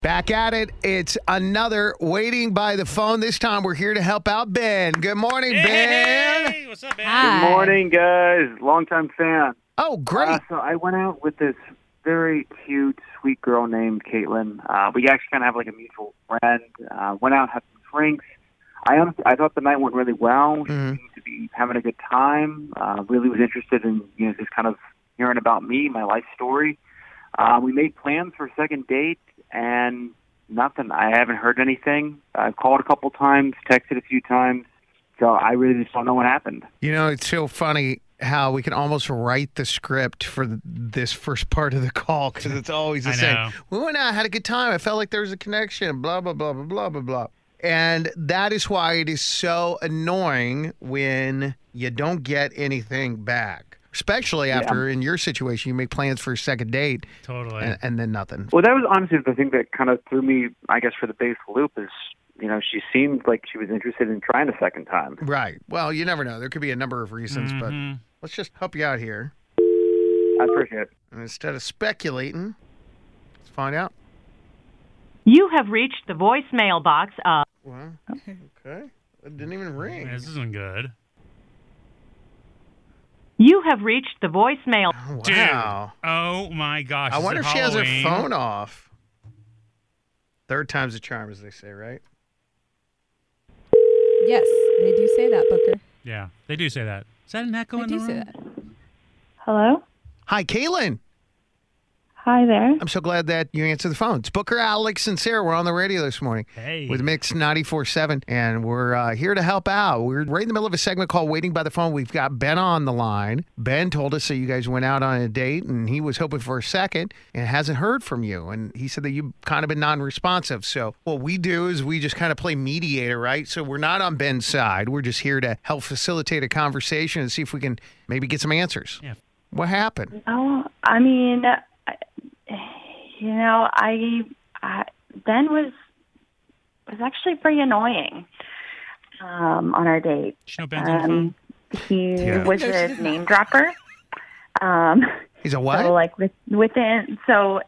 Back at it. It's another waiting by the phone. This time we're here to help out Ben. Good morning, Ben. Hey, what's up, Ben? Good morning, guys. Longtime fan. Oh, great. Uh, so I went out with this very cute, sweet girl named Caitlin. Uh, we actually kind of have like a mutual friend. Uh, went out, had some drinks. I honestly, I thought the night went really well. She Mhm. seemed to be having a good time. Uh, really was interested in you know just kind of hearing about me, my life story. Uh, we made plans for a second date, and nothing. I haven't heard anything. I've called a couple times, texted a few times. So I really just don't know what happened. You know, it's so funny how we can almost write the script for this first part of the call because it's always the I same. know. We went out, had a good time. I felt like there was a connection, blah, blah, blah, blah, blah, blah, blah. And that is why it is so annoying when you don't get anything back, especially after, in your situation, you make plans for a second date Totally. and, and then nothing. Well, that was honestly the thing that kind of threw me, I guess, for the base loop is, you know, she seemed like she was interested in trying a second time. Right. Well, you never know. There could be a number of reasons, but Mhm. let's just help you out here. I appreciate it. And instead of speculating, let's find out. You have reached the voicemail box of Well, okay. It didn't even ring. This isn't good. You have reached the voicemail. Oh, Dude. Wow. Oh my gosh. I wonder it if she has her phone off. Third time's a charm, as they say, right? Yes, they do say that, Booker. Yeah, they do say that. Is that an echo They in do the say room? that. Hello? Hi, Caitlin. Hi there. I'm so glad that you answered the phone. It's Booker, Alex, and Sarah. We're on the radio this morning Hey. with Mix 94.7, and we're uh, here to help out. We're right in the middle of a segment called Waiting by the Phone. We've got Ben on the line. Ben told us that you guys went out on a date, and he was hoping for a second and hasn't heard from you. And he said that you've kind of been non responsive. So, what we do is we just kind of play mediator, right? So, we're not on Ben's side. We're just here to help facilitate a conversation and see if we can maybe get some answers. Yeah. What happened? Oh, I mean, I- you know, I, I Ben was was actually pretty annoying um, on our date. She know Ben's on the phone? Um, he Yeah. was a name dropper. Um, He's a what? So like with, within, so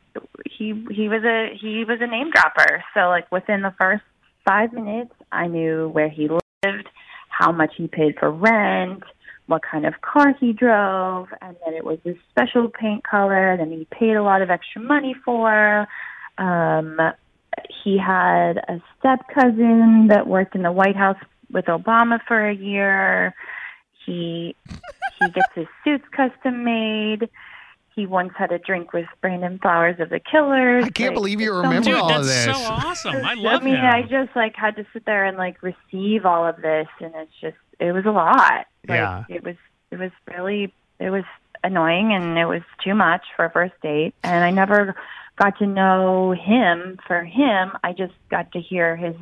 he he was a he was a name dropper. So like within the first five minutes, I knew where he lived, how much he paid for rent, what kind of car he drove, and that it was this special paint color that he paid a lot of extra money for. Um, he had a step cousin that worked in the White House with Obama for a year. He he gets his suits custom made. He once had a drink with Brandon Flowers of the Killers. I can't Like, believe you it's so remember Dude, all of that's this. so awesome. I love I mean, him. I just like had to sit there and like receive all of this, and it's just it was a lot. Like, Yeah. it was it was really it was annoying, and it was too much for a first date. And I never got to know him for him. I just got to hear his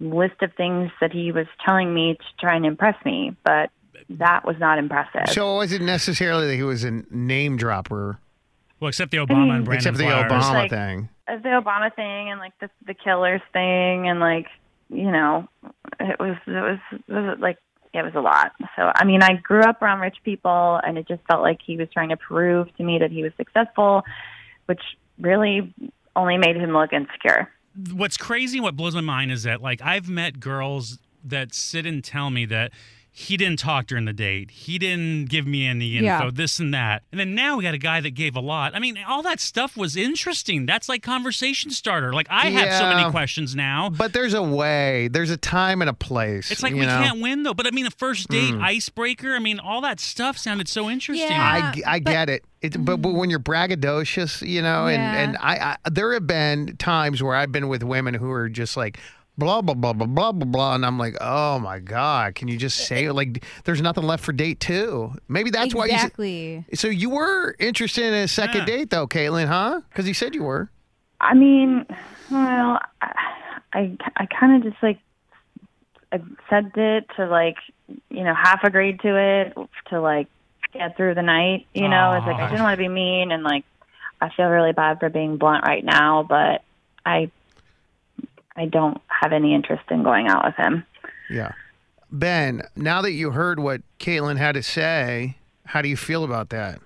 list of things that he was telling me to try and impress me, but that was not impressive. So it wasn't necessarily that he was a name dropper, well, except the Obama and Brandon except the Flowers. Obama Like- thing. The Obama thing and like the the killers thing and like you know it was it was it was like it was a lot. So I mean I grew up around rich people and it just felt like he was trying to prove to me that he was successful, which really only made him look insecure. what's crazy what blows my mind is that like i've met girls that sit and tell me that he didn't talk during the date. He didn't give me any info, Yeah. this and that. And then now we got a guy that gave a lot. I mean, all that stuff was interesting. That's like conversation starter. Like I have so many questions now. But there's a way. There's a time and a place. It's like you we know? can't win though. But I mean, a first date Mm. icebreaker. I mean, all that stuff sounded so interesting. I, I get it. it but, but when you're braggadocious, you know, Yeah. and, and I, I there have been times where I've been with women who are just like blah blah blah blah blah blah blah, and I'm like, oh my god, can you just say it? like there's nothing left for date two? Maybe that's why. exactly. You, so you were interested in a second Yeah. date though, Caitlin, huh? Because you said you were. I mean, well, I I, I kind of just like I said it to like you know half agreed to it to like get through the night. You know, it's like I Aw. didn't want to be mean and like I feel really bad for being blunt right now, but I I don't have any interest in going out with him. Yeah. Ben, now that you heard what Caitlin had to say, how do you feel about that?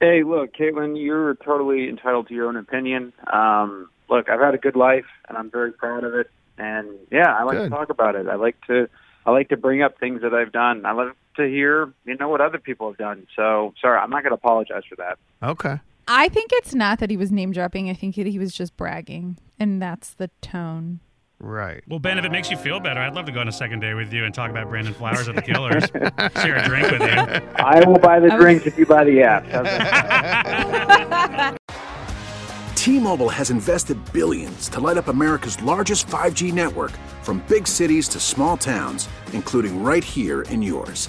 Hey, look, Caitlin, you're totally entitled to your own opinion. Um, look, I've had a good life, and I'm very proud of it. And yeah, I like Good. to talk about it. I like to, I like to bring up things that I've done. I love to hear, you know, what other people have done. So, sorry, I'm not going to apologize for that. Okay. I think it's not that he was name dropping. I think he was just bragging, and that's the tone. Right. Well, Ben, if it makes you feel better, I'd love to go on a second day with you and talk about Brandon Flowers of the Killers. Share a drink with you. I will buy the drinks if you buy the app. T-Mobile has invested billions to light up America's largest 5G network from big cities to small towns, including right here in yours.